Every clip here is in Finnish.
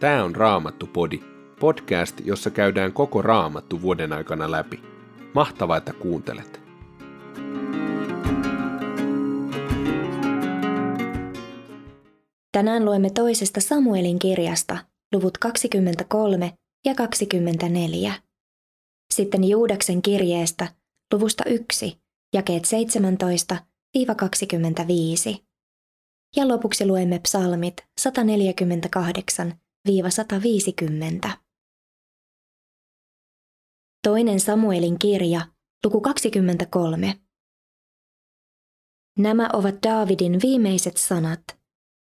Tämä on Raamattu-podi, podcast, jossa käydään koko Raamattu vuoden aikana läpi. Mahtavaa, että kuuntelet! Tänään luemme toisesta Samuelin kirjasta, luvut 23 ja 24. Sitten Juudaksen kirjeestä, luvusta 1, jakeet 17-25. Ja lopuksi luemme psalmit 148-150. Toinen Samuelin kirja, luku 23. Nämä ovat Daavidin viimeiset sanat.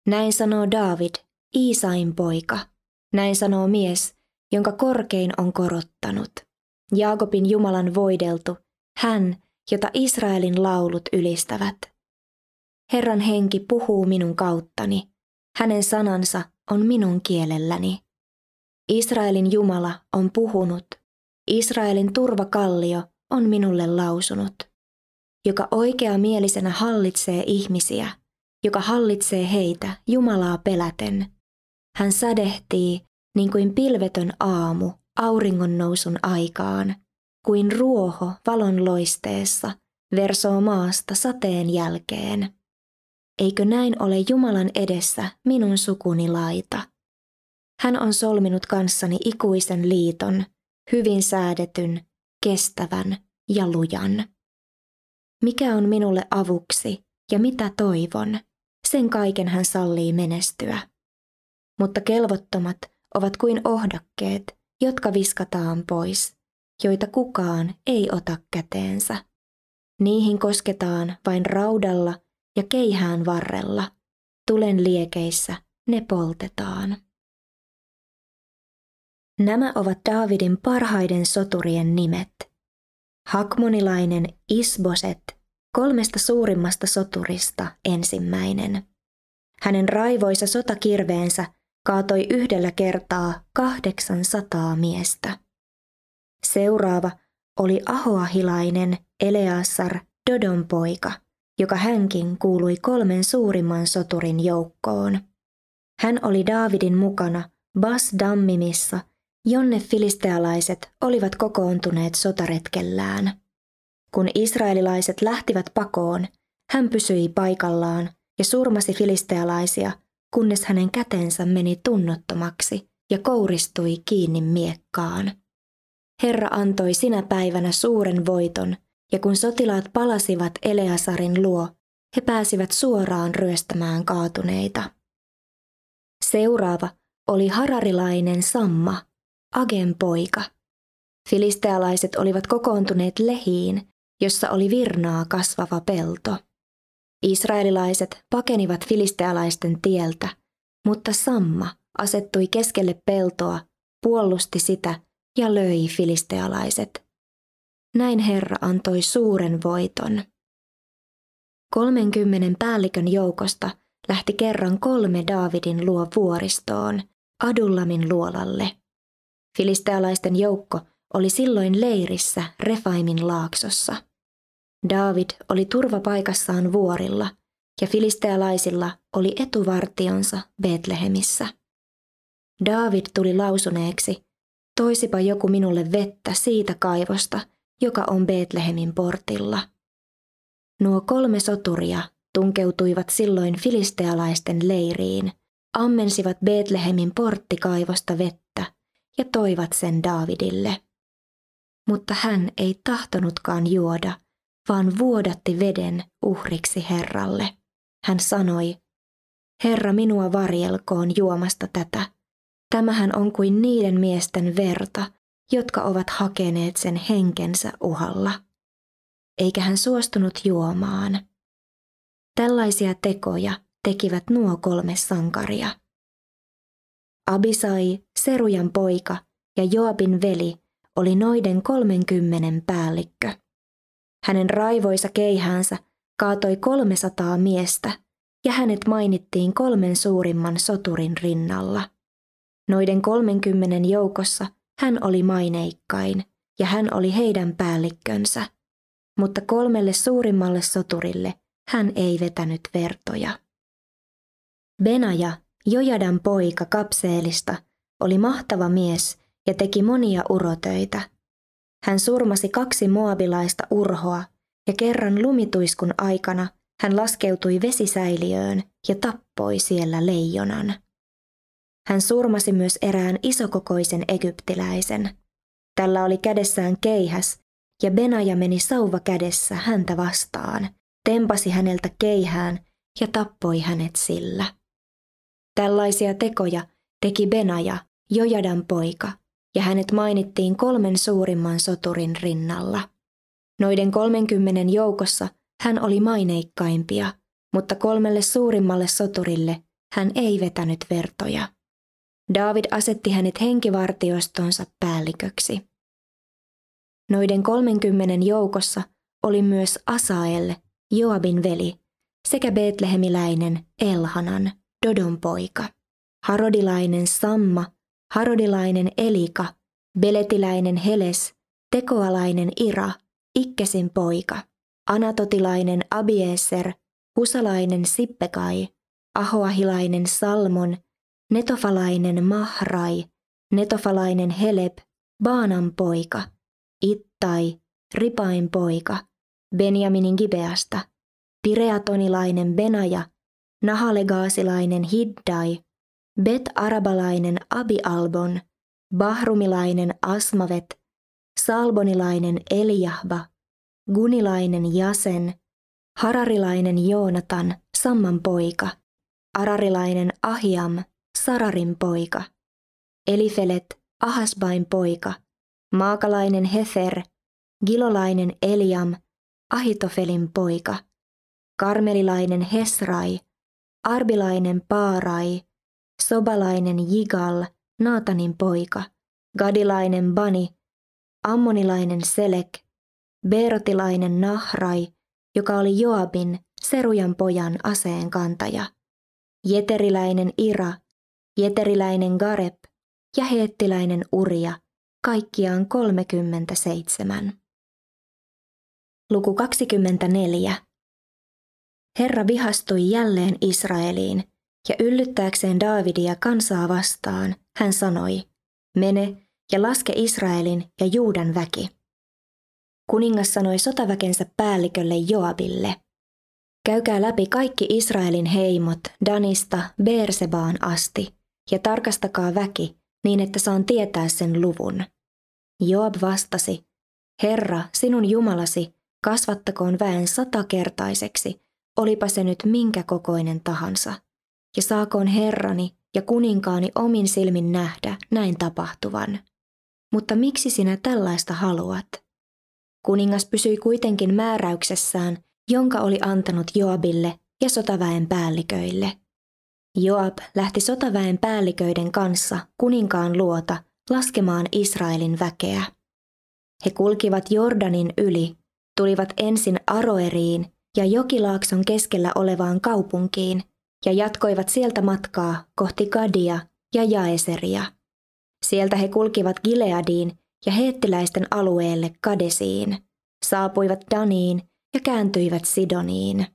Näin sanoo Daavid, Iisain poika. Näin sanoo mies, jonka korkein on korottanut. Jaakobin Jumalan voideltu, hän, jota Israelin laulut ylistävät. Herran henki puhuu minun kauttani, hänen sanansa on minun kielelläni. Israelin Jumala on puhunut, Israelin turvakallio on minulle lausunut, joka oikea mielisenä hallitsee ihmisiä, joka hallitsee heitä Jumalaa peläten. Hän sädehtii niin kuin pilvetön aamu auringon nousun aikaan, kuin ruoho valon loisteessa versoo maasta sateen jälkeen. Eikö näin ole Jumalan edessä minun sukuni laita? Hän on solminut kanssani ikuisen liiton, hyvin säädetyn, kestävän ja lujan. Mikä on minulle avuksi ja mitä toivon, sen kaiken hän sallii menestyä. Mutta kelvottomat ovat kuin ohdakkeet, jotka viskataan pois, joita kukaan ei ota käteensä. Niihin kosketaan vain raudalla ja keihään varrella. Tulen liekeissä ne poltetaan. Nämä ovat Daavidin parhaiden soturien nimet. Hakmonilainen Isboset, kolmesta suurimmasta soturista ensimmäinen. Hänen raivoisa sotakirveensä kaatoi yhdellä kertaa 800 miestä. Seuraava oli ahoahilainen Eleasar Dodon poika, joka hänkin kuului kolmen suurimman soturin joukkoon. Hän oli Daavidin mukana Bas Dammimissa, jonne filistealaiset olivat kokoontuneet sotaretkellään. Kun israelilaiset lähtivät pakoon, hän pysyi paikallaan ja surmasi filistealaisia, kunnes hänen kätensä meni tunnottomaksi ja kouristui kiinni miekkaan. Herra antoi sinä päivänä suuren voiton, ja kun sotilaat palasivat Eleasarin luo, he pääsivät suoraan ryöstämään kaatuneita. Seuraava oli hararilainen Samma, Agen poika. Filistealaiset olivat kokoontuneet lehiin, jossa oli virnaa kasvava pelto. Israelilaiset pakenivat filistealaisten tieltä, mutta Samma asettui keskelle peltoa, puolusti sitä ja löi filistealaiset. Näin Herra antoi suuren voiton. Kolmenkymmenen päällikön joukosta lähti kerran kolme Daavidin luo vuoristoon, Adullamin luolalle. Filistealaisten joukko oli silloin leirissä Refaimin laaksossa. David oli turvapaikassaan vuorilla ja filistealaisilla oli etuvartionsa Betlehemissä. David tuli lausuneeksi, toisipa joku minulle vettä siitä kaivosta, joka on Betlehemin portilla. Nuo kolme soturia tunkeutuivat silloin filistealaisten leiriin, ammensivat Betlehemin porttikaivosta vettä ja toivat sen Daavidille. Mutta hän ei tahtonutkaan juoda, vaan vuodatti veden uhriksi Herralle. Hän sanoi, Herra minua varjelkoon juomasta tätä. Tämähän on kuin niiden miesten verta, jotka ovat hakeneet sen henkensä uhalla. Eikä hän suostunut juomaan. Tällaisia tekoja tekivät nuo kolme sankaria. Abisai, Serujan poika ja Joabin veli oli noiden kolmenkymmenen päällikkö. Hänen raivoisa keihäänsä kaatoi 300 miestä ja hänet mainittiin kolmen suurimman soturin rinnalla. Noiden kolmenkymmenen joukossa hän oli maineikkain ja hän oli heidän päällikkönsä, mutta kolmelle suurimmalle soturille hän ei vetänyt vertoja. Benaja, Jojadan poika Kapseelista, oli mahtava mies ja teki monia urotöitä. Hän surmasi kaksi moabilaista urhoa ja kerran lumituiskun aikana hän laskeutui vesisäiliöön ja tappoi siellä leijonan. Hän surmasi myös erään isokokoisen egyptiläisen. Tällä oli kädessään keihäs, ja Benaja meni sauva kädessä häntä vastaan, tempasi häneltä keihään ja tappoi hänet sillä. Tällaisia tekoja teki Benaja, Jojadan poika, ja hänet mainittiin kolmen suurimman soturin rinnalla. Noiden kolmenkymmenen joukossa hän oli maineikkaimpia, mutta kolmelle suurimmalle soturille hän ei vetänyt vertoja. David asetti hänet henkivartiostonsa päälliköksi. Noiden kolmenkymmenen joukossa oli myös Asael, Joabin veli, sekä Betlehemiläinen Elhanan, Dodon poika, Harodilainen Samma, Harodilainen Elika, Beletiläinen Heles, Tekoalainen Ira, Ikkesin poika, Anatotilainen Abieser, Husalainen Sippekai, Ahoahilainen Salmon, Netofalainen Mahrai, Netofalainen Heleb, Baanan poika, Ittai, Ripain poika, Benjaminin Gibeasta, Pireatonilainen Benaja, Nahalegaasilainen Hiddai, Bet-arabalainen Abialbon, Bahrumilainen Asmavet, Salbonilainen Eliahba, Gunilainen Jasen, Hararilainen Joonatan, Samman poika, Ararilainen Ahiam, Sararin poika, Elifelet, Ahasbain poika, Maakalainen Hefer, Gilolainen Eliam, Ahitofelin poika, Karmelilainen Hesrai, Arbilainen Paarai, Sobalainen Jigal, Naatanin poika, Gadilainen Bani, Ammonilainen Selek, Beerotilainen Nahrai, joka oli Joabin, Serujan pojan aseen kantaja, Jeteriläinen Ira, Jeteriläinen Garep ja Heettiläinen Uria, kaikkiaan 37. Luku 24. Herra vihastui jälleen Israeliin, ja yllyttääkseen Daavidia kansaa vastaan, hän sanoi, mene ja laske Israelin ja Juudan väki. Kuningas sanoi sotaväkensä päällikölle Joabille, käykää läpi kaikki Israelin heimot Danista Beersebaan asti ja tarkastakaa väki niin, että saan tietää sen luvun. Joab vastasi, Herra, sinun Jumalasi, kasvattakoon väen satakertaiseksi, olipa se nyt minkä kokoinen tahansa ja saakoon herrani ja kuninkaani omin silmin nähdä näin tapahtuvan. Mutta miksi sinä tällaista haluat? Kuningas pysyi kuitenkin määräyksessään, jonka oli antanut Joabille ja sotaväen päälliköille. Joab lähti sotaväen päälliköiden kanssa kuninkaan luota laskemaan Israelin väkeä. He kulkivat Jordanin yli, tulivat ensin Aroeriin ja Jokilaakson keskellä olevaan kaupunkiin ja jatkoivat sieltä matkaa kohti Gadia ja Jaeseria. Sieltä he kulkivat Gileadiin ja heettiläisten alueelle Kadesiin, saapuivat Daniin ja kääntyivät Sidoniin.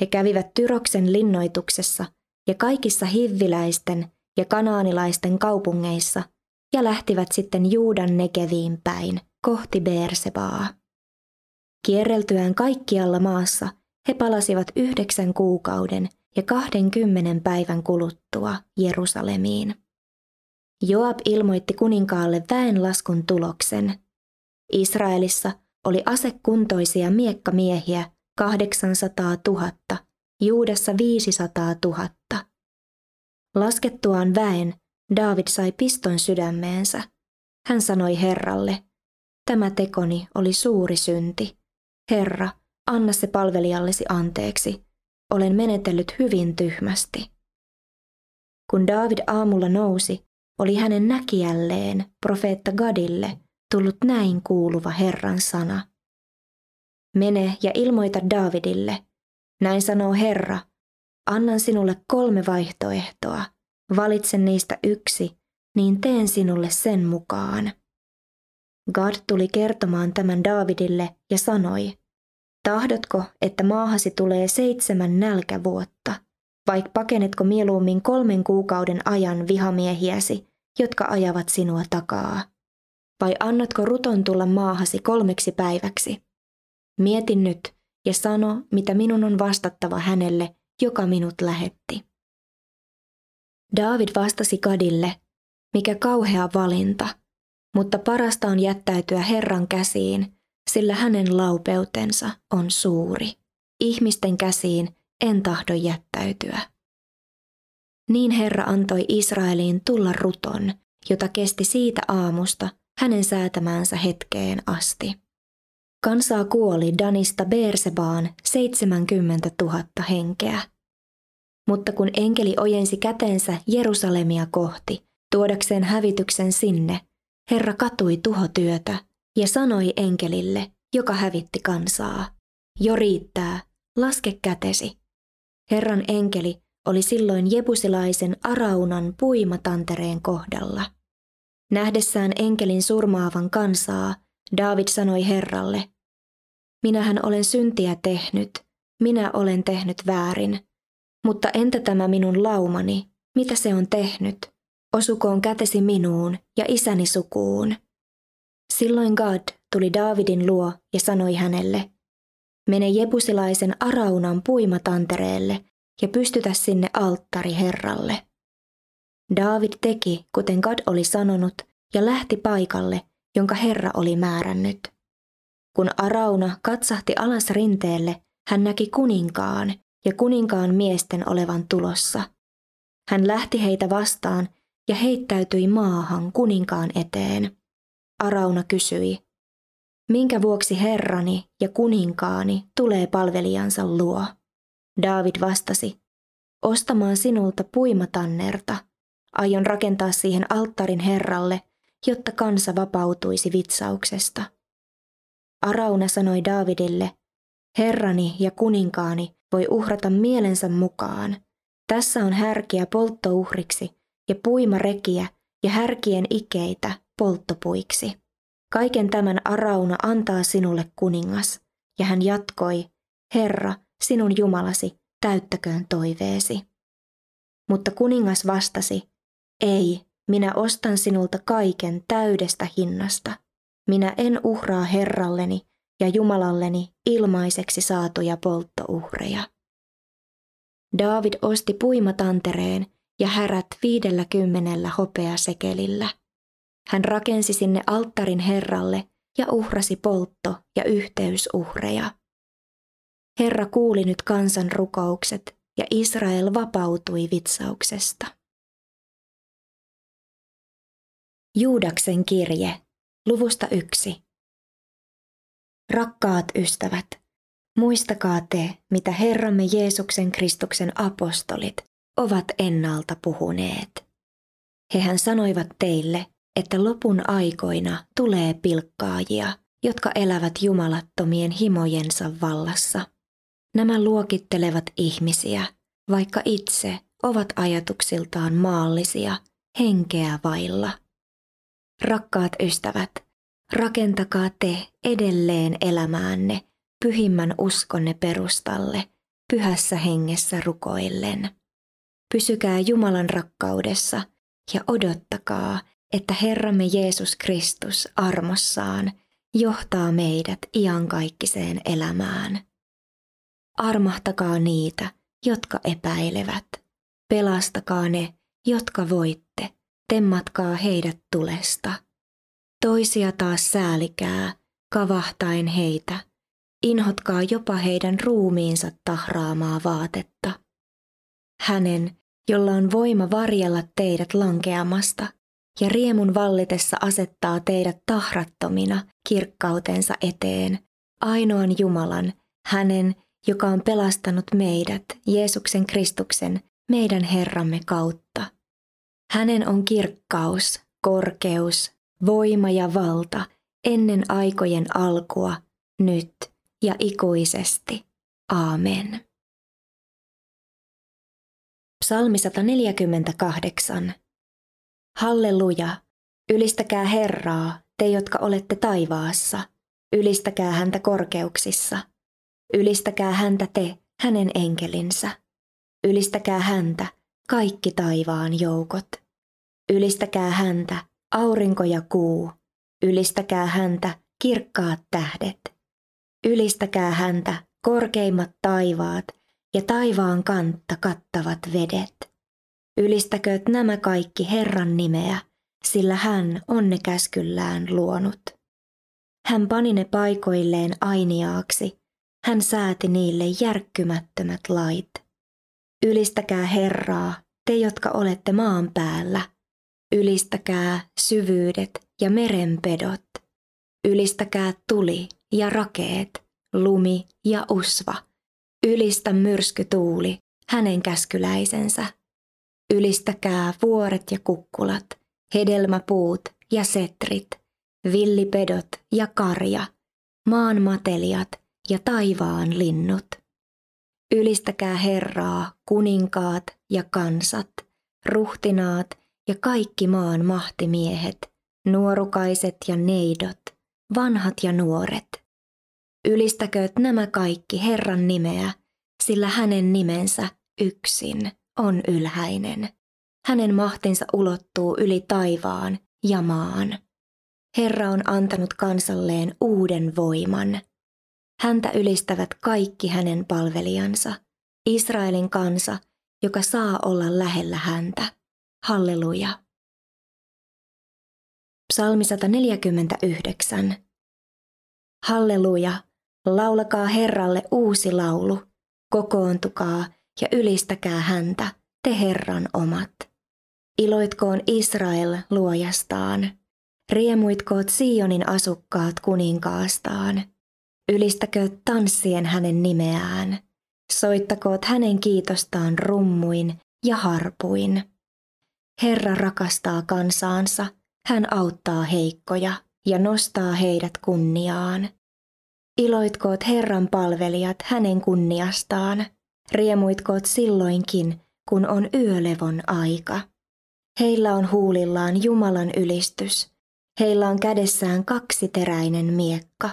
He kävivät Tyroksen linnoituksessa ja kaikissa hivviläisten ja kanaanilaisten kaupungeissa ja lähtivät sitten Juudan nekeviin päin kohti Beersebaa. Kierreltyään kaikkialla maassa he palasivat yhdeksän kuukauden ja kahdenkymmenen päivän kuluttua Jerusalemiin. Joab ilmoitti kuninkaalle väenlaskun tuloksen. Israelissa oli asekuntoisia miekkamiehiä 800 000, Juudassa 500 000. Laskettuaan väen, David sai piston sydämeensä. Hän sanoi Herralle, tämä tekoni oli suuri synti. Herra, anna se palvelijallesi anteeksi, olen menetellyt hyvin tyhmästi. Kun David aamulla nousi, oli hänen näkijälleen, profeetta Gadille, tullut näin kuuluva Herran sana. Mene ja ilmoita Davidille. Näin sanoo Herra, annan sinulle kolme vaihtoehtoa. Valitse niistä yksi, niin teen sinulle sen mukaan. Gad tuli kertomaan tämän Davidille ja sanoi, Tahdotko, että maahasi tulee seitsemän nälkävuotta, vai pakenetko mieluummin kolmen kuukauden ajan vihamiehiäsi jotka ajavat sinua takaa? Vai annatko ruton tulla maahasi kolmeksi päiväksi? Mieti nyt ja sano, mitä minun on vastattava hänelle, joka minut lähetti. David vastasi Kadille, mikä kauhea valinta, mutta parasta on jättäytyä Herran käsiin, sillä hänen laupeutensa on suuri. Ihmisten käsiin en tahdo jättäytyä. Niin Herra antoi Israeliin tulla ruton, jota kesti siitä aamusta hänen säätämäänsä hetkeen asti. Kansaa kuoli Danista Beersebaan 70 000 henkeä. Mutta kun enkeli ojensi kätensä Jerusalemia kohti, tuodakseen hävityksen sinne, Herra katui tuhotyötä ja sanoi enkelille, joka hävitti kansaa, jo riittää, laske kätesi. Herran enkeli oli silloin jebusilaisen Araunan puimatantereen kohdalla. Nähdessään enkelin surmaavan kansaa, David sanoi Herralle, Minähän olen syntiä tehnyt, minä olen tehnyt väärin. Mutta entä tämä minun laumani, mitä se on tehnyt? Osukoon kätesi minuun ja isäni sukuun. Silloin God tuli Daavidin luo ja sanoi hänelle, Mene jebusilaisen Araunan puimatantereelle ja pystytä sinne alttari Herralle. David teki, kuten God oli sanonut, ja lähti paikalle, jonka Herra oli määrännyt. Kun Arauna katsahti alas rinteelle, hän näki kuninkaan ja kuninkaan miesten olevan tulossa. Hän lähti heitä vastaan ja heittäytyi maahan kuninkaan eteen. Arauna kysyi, minkä vuoksi herrani ja kuninkaani tulee palvelijansa luo? David vastasi, ostamaan sinulta puimatannerta. Aion rakentaa siihen alttarin herralle, jotta kansa vapautuisi vitsauksesta. Arauna sanoi Davidille, Herrani ja kuninkaani voi uhrata mielensä mukaan. Tässä on härkiä polttouhriksi ja puimarekiä ja härkien ikeitä polttopuiksi. Kaiken tämän Arauna antaa sinulle kuningas, ja hän jatkoi, Herra, sinun Jumalasi, täyttäköön toiveesi. Mutta kuningas vastasi, ei, minä ostan sinulta kaiken täydestä hinnasta. Minä en uhraa Herralleni ja Jumalalleni ilmaiseksi saatuja polttouhreja. David osti puimatantereen ja härät viidellä kymmenellä hopeasekelillä. Hän rakensi sinne alttarin Herralle ja uhrasi poltto- ja yhteysuhreja. Herra kuuli nyt kansan rukoukset ja Israel vapautui vitsauksesta. Juudaksen kirje, luvusta yksi. Rakkaat ystävät, muistakaa te, mitä Herramme Jeesuksen Kristuksen apostolit ovat ennalta puhuneet. Hehän sanoivat teille, että lopun aikoina tulee pilkkaajia, jotka elävät jumalattomien himojensa vallassa. Nämä luokittelevat ihmisiä, vaikka itse ovat ajatuksiltaan maallisia, henkeä vailla. Rakkaat ystävät, rakentakaa te edelleen elämäänne pyhimmän uskonne perustalle, pyhässä hengessä rukoillen. Pysykää Jumalan rakkaudessa ja odottakaa, että Herramme Jeesus Kristus armossaan johtaa meidät iankaikkiseen elämään. Armahtakaa niitä, jotka epäilevät. Pelastakaa ne, jotka voitte. Temmatkaa heidät tulesta. Toisia taas säälikää, kavahtain heitä. Inhotkaa jopa heidän ruumiinsa tahraamaa vaatetta. Hänen, jolla on voima varjella teidät lankeamasta ja riemun vallitessa asettaa teidät tahrattomina kirkkautensa eteen, ainoan Jumalan, hänen, joka on pelastanut meidät Jeesuksen Kristuksen, meidän Herramme kautta. Hänen on kirkkaus, korkeus, voima ja valta ennen aikojen alkua, nyt ja ikuisesti. Aamen. Psalmi 148. Halleluja! Ylistäkää Herraa, te jotka olette taivaassa. Ylistäkää häntä korkeuksissa. Ylistäkää häntä te, hänen enkelinsä. Ylistäkää häntä, kaikki taivaan joukot. Ylistäkää häntä, aurinko ja kuu. Ylistäkää häntä, kirkkaat tähdet. Ylistäkää häntä, korkeimmat taivaat ja taivaan kantta kattavat vedet. Ylistäkööt nämä kaikki Herran nimeä, sillä hän on ne käskyllään luonut. Hän pani ne paikoilleen ainiaaksi, hän sääti niille järkkymättömät lait. Ylistäkää Herraa, te jotka olette maan päällä. Ylistäkää syvyydet ja merenpedot. Ylistäkää tuli ja rakeet, lumi ja usva. Ylistä myrskytuuli, hänen käskyläisensä. Ylistäkää vuoret ja kukkulat, hedelmäpuut ja setrit, villipedot ja karja, maan matelijat ja taivaan linnut. Ylistäkää Herraa, kuninkaat ja kansat, ruhtinaat ja kaikki maan mahtimiehet, nuorukaiset ja neidot, vanhat ja nuoret. Ylistäkööt nämä kaikki Herran nimeä, sillä hänen nimensä yksin on ylhäinen. Hänen mahtinsa ulottuu yli taivaan ja maan. Herra on antanut kansalleen uuden voiman. Häntä ylistävät kaikki hänen palvelijansa, Israelin kansa, joka saa olla lähellä häntä. Halleluja. Psalmi 149. Halleluja, laulakaa Herralle uusi laulu, kokoontukaa ja ylistäkää häntä, te Herran omat. Iloitkoon Israel luojastaan, riemuitkoot Sionin asukkaat kuninkaastaan. Ylistäkööt tanssien hänen nimeään, soittakoot hänen kiitostaan rummuin ja harpuin. Herra rakastaa kansaansa, hän auttaa heikkoja ja nostaa heidät kunniaan. Iloitkoot Herran palvelijat hänen kunniastaan, riemuitkoot silloinkin, kun on yölevon aika. Heillä on huulillaan Jumalan ylistys, heillä on kädessään kaksiteräinen miekka.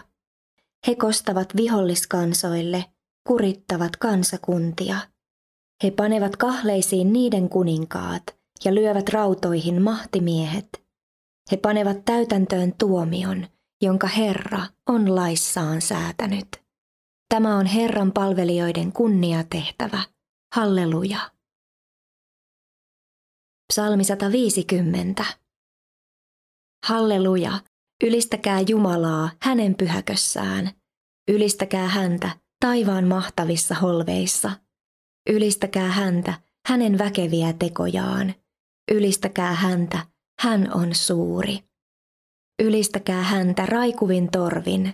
He kostavat viholliskansoille, kurittavat kansakuntia. He panevat kahleisiin niiden kuninkaat ja lyövät rautoihin mahtimiehet. He panevat täytäntöön tuomion, jonka Herra on laissaan säätänyt. Tämä on Herran palvelijoiden kunniatehtävä. Halleluja. Psalmi 150. Halleluja, ylistäkää Jumalaa hänen pyhäkössään. Ylistäkää häntä taivaan mahtavissa holveissa. Ylistäkää häntä hänen väkeviä tekojaan. Ylistäkää häntä, hän on suuri. Ylistäkää häntä raikuvin torvin.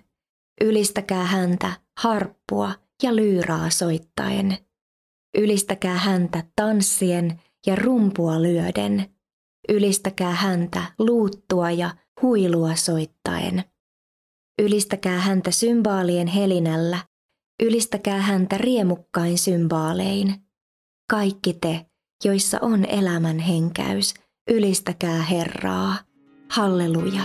Ylistäkää häntä harppua ja lyyraa soittaen. Ylistäkää häntä tanssien ja rumpua lyöden. Ylistäkää häntä luuttua ja huilua soittaen. Ylistäkää häntä symbaalien helinällä, ylistäkää häntä riemukkain symbaalein. Kaikki te, joissa on elämän henkäys, ylistäkää Herraa. Halleluja.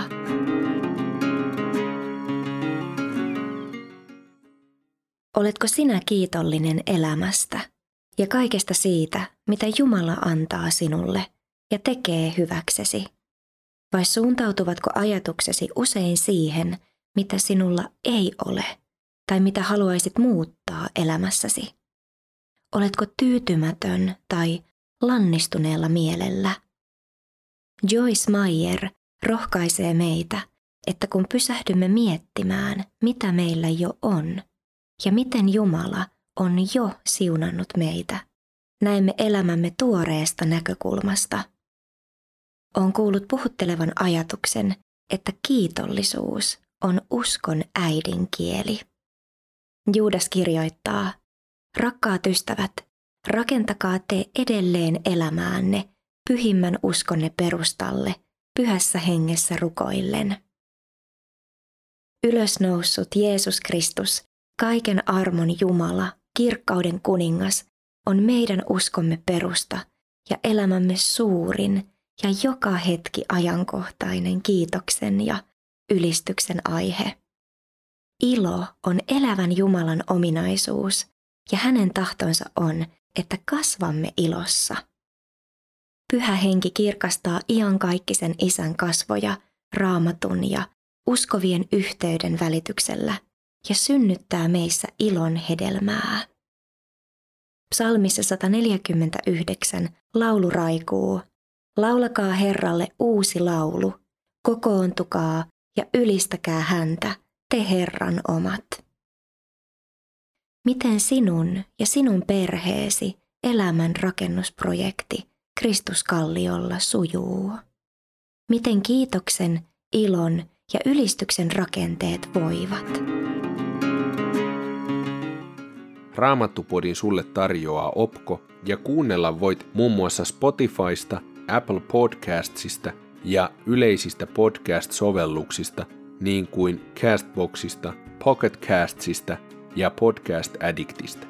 Oletko sinä kiitollinen elämästä? ja kaikesta siitä, mitä Jumala antaa sinulle ja tekee hyväksesi? Vai suuntautuvatko ajatuksesi usein siihen, mitä sinulla ei ole tai mitä haluaisit muuttaa elämässäsi? Oletko tyytymätön tai lannistuneella mielellä? Joyce Meyer rohkaisee meitä, että kun pysähdymme miettimään, mitä meillä jo on ja miten Jumala on jo siunannut meitä. Näemme elämämme tuoreesta näkökulmasta. On kuullut puhuttelevan ajatuksen, että kiitollisuus on uskon äidinkieli. Juudas kirjoittaa, rakkaat ystävät, rakentakaa te edelleen elämäänne pyhimmän uskonne perustalle, pyhässä hengessä rukoillen. Ylösnoussut Jeesus Kristus, kaiken armon Jumala, kirkkauden kuningas, on meidän uskomme perusta ja elämämme suurin ja joka hetki ajankohtainen kiitoksen ja ylistyksen aihe. Ilo on elävän Jumalan ominaisuus ja hänen tahtonsa on, että kasvamme ilossa. Pyhä henki kirkastaa iankaikkisen isän kasvoja, raamatun ja uskovien yhteyden välityksellä ja synnyttää meissä ilon hedelmää. Psalmissa 149 laulu raikuu. Laulakaa Herralle uusi laulu, kokoontukaa ja ylistäkää häntä, te Herran omat. Miten sinun ja sinun perheesi elämän rakennusprojekti Kristuskalliolla sujuu? Miten kiitoksen, ilon ja ylistyksen rakenteet voivat? Raamattupodin sulle tarjoaa Opko ja kuunnella voit muun muassa Spotifysta, Apple Podcastsista ja yleisistä podcast-sovelluksista, niin kuin Castboxista, Pocketcastsista ja Podcast Addictista.